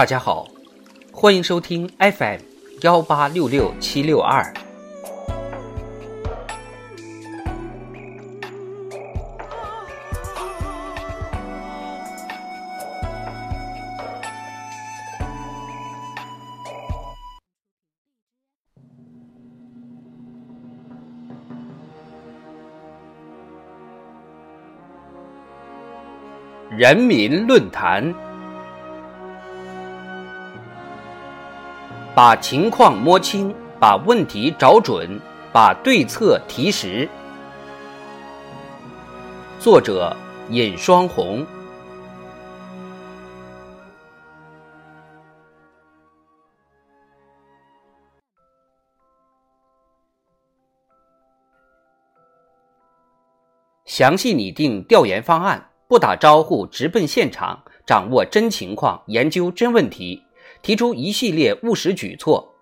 大家好，欢迎收听 FM 幺八六六七六二。人民论坛，把情况摸清，把问题找准，把对策提实。作者：尹双红。详细拟定调研方案。不打招呼，直奔现场，掌握真情况，研究真问题，提出一系列务实举措。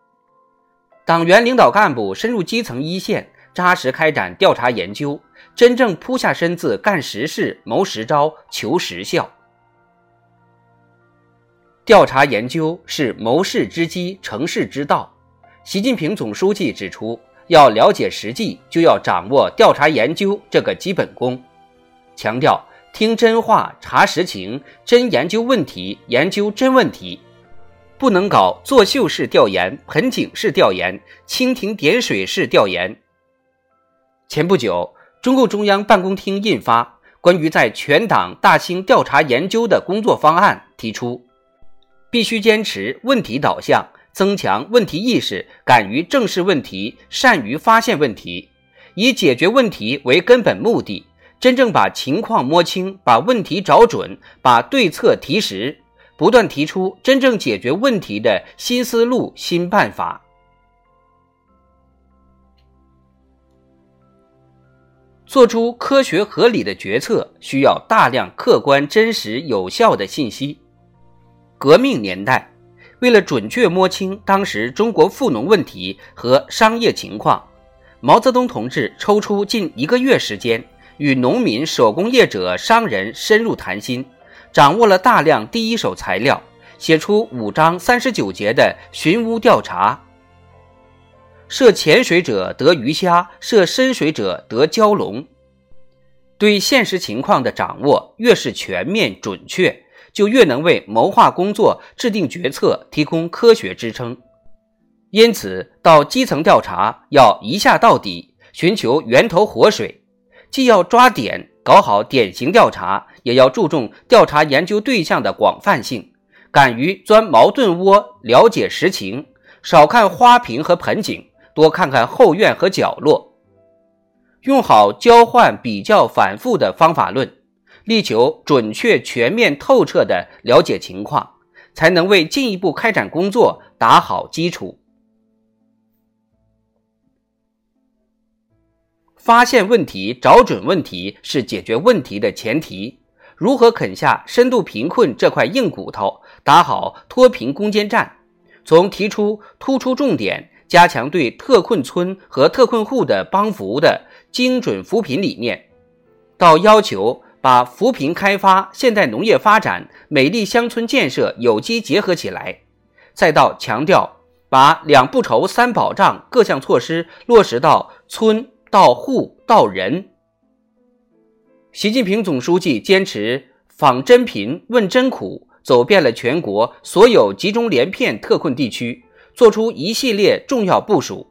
党员领导干部深入基层一线，扎实开展调查研究，真正扑下身子干实事、谋实招、求实效。调查研究是谋事之基、成事之道。习近平总书记指出，要了解实际，就要掌握调查研究这个基本功，强调。听真话，查实情，真研究问题，研究真问题，不能搞作秀式调研、盆景式调研、蜻蜓点水式调研。前不久，中共中央办公厅印发《关于在全党大兴调查研究的工作方案》，提出必须坚持问题导向，增强问题意识，敢于正视问题，善于发现问题，以解决问题为根本目的。真正把情况摸清，把问题找准，把对策提实，不断提出真正解决问题的新思路、新办法。做出科学合理的决策，需要大量客观、真实、有效的信息。革命年代，为了准确摸清当时中国富农问题和商业情况，毛泽东同志抽出近一个月时间。与农民、手工业者、商人深入谈心，掌握了大量第一手材料，写出五章三十九节的寻乌调查。涉浅水者得鱼虾，涉深水者得蛟龙。对现实情况的掌握越是全面准确，就越能为谋划工作、制定决策提供科学支撑。因此，到基层调查要一下到底，寻求源头活水。既要抓点搞好典型调查，也要注重调查研究对象的广泛性，敢于钻矛盾窝，了解实情，少看花瓶和盆景，多看看后院和角落。用好交换、比较、反复的方法论，力求准确、全面、透彻地了解情况，才能为进一步开展工作打好基础。发现问题、找准问题是解决问题的前提。如何啃下深度贫困这块硬骨头，打好脱贫攻坚战？从提出突出重点，加强对特困村和特困户的帮扶的精准扶贫理念，到要求把扶贫开发、现代农业发展、美丽乡村建设有机结合起来，再到强调把两不愁、三保障各项措施落实到村。到户到人，习近平总书记坚持访真贫、问真苦，走遍了全国所有集中连片特困地区，做出一系列重要部署。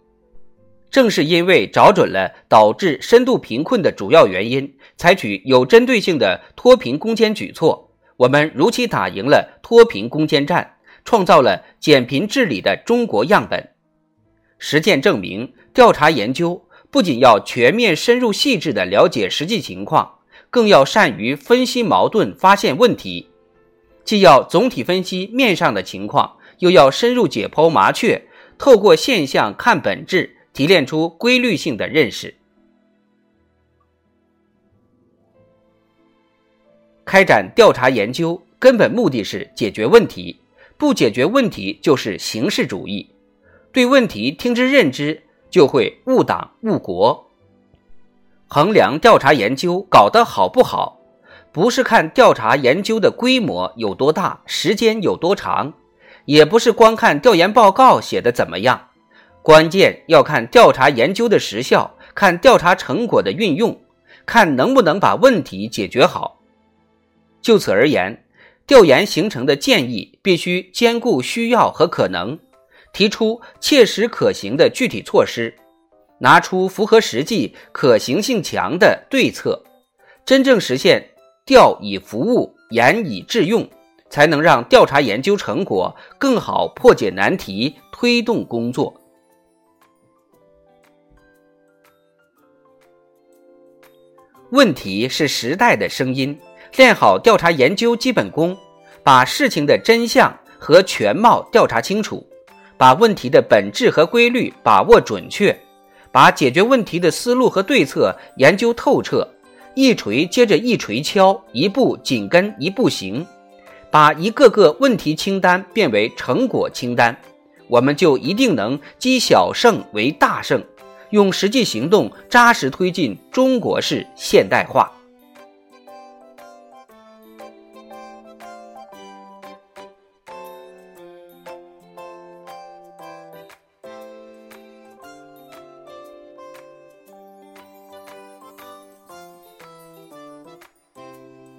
正是因为找准了导致深度贫困的主要原因，采取有针对性的脱贫攻坚举措，我们如期打赢了脱贫攻坚战，创造了减贫治理的中国样本。实践证明，调查研究。不仅要全面、深入、细致地了解实际情况，更要善于分析矛盾、发现问题。既要总体分析面上的情况，又要深入解剖麻雀，透过现象看本质，提炼出规律性的认识。开展调查研究，根本目的是解决问题，不解决问题就是形式主义。对问题听之任之。就会误党误国。衡量调查研究搞得好不好，不是看调查研究的规模有多大、时间有多长，也不是光看调研报告写的怎么样，关键要看调查研究的实效，看调查成果的运用，看能不能把问题解决好。就此而言，调研形成的建议必须兼顾需要和可能，提出切实可行的具体措施，拿出符合实际、可行性强的对策，真正实现调以服务、研以致用。才能让调查研究成果更好破解难题、推动工作。问题是时代的声音，练好调查研究基本功，把事情的真相和全貌调查清楚，把问题的本质和规律把握准确，把解决问题的思路和对策研究透彻，一锤接着一锤敲，一步紧跟一步行。把一个个问题清单变为成果清单，我们就一定能积小胜为大胜，用实际行动扎实推进中国式现代化。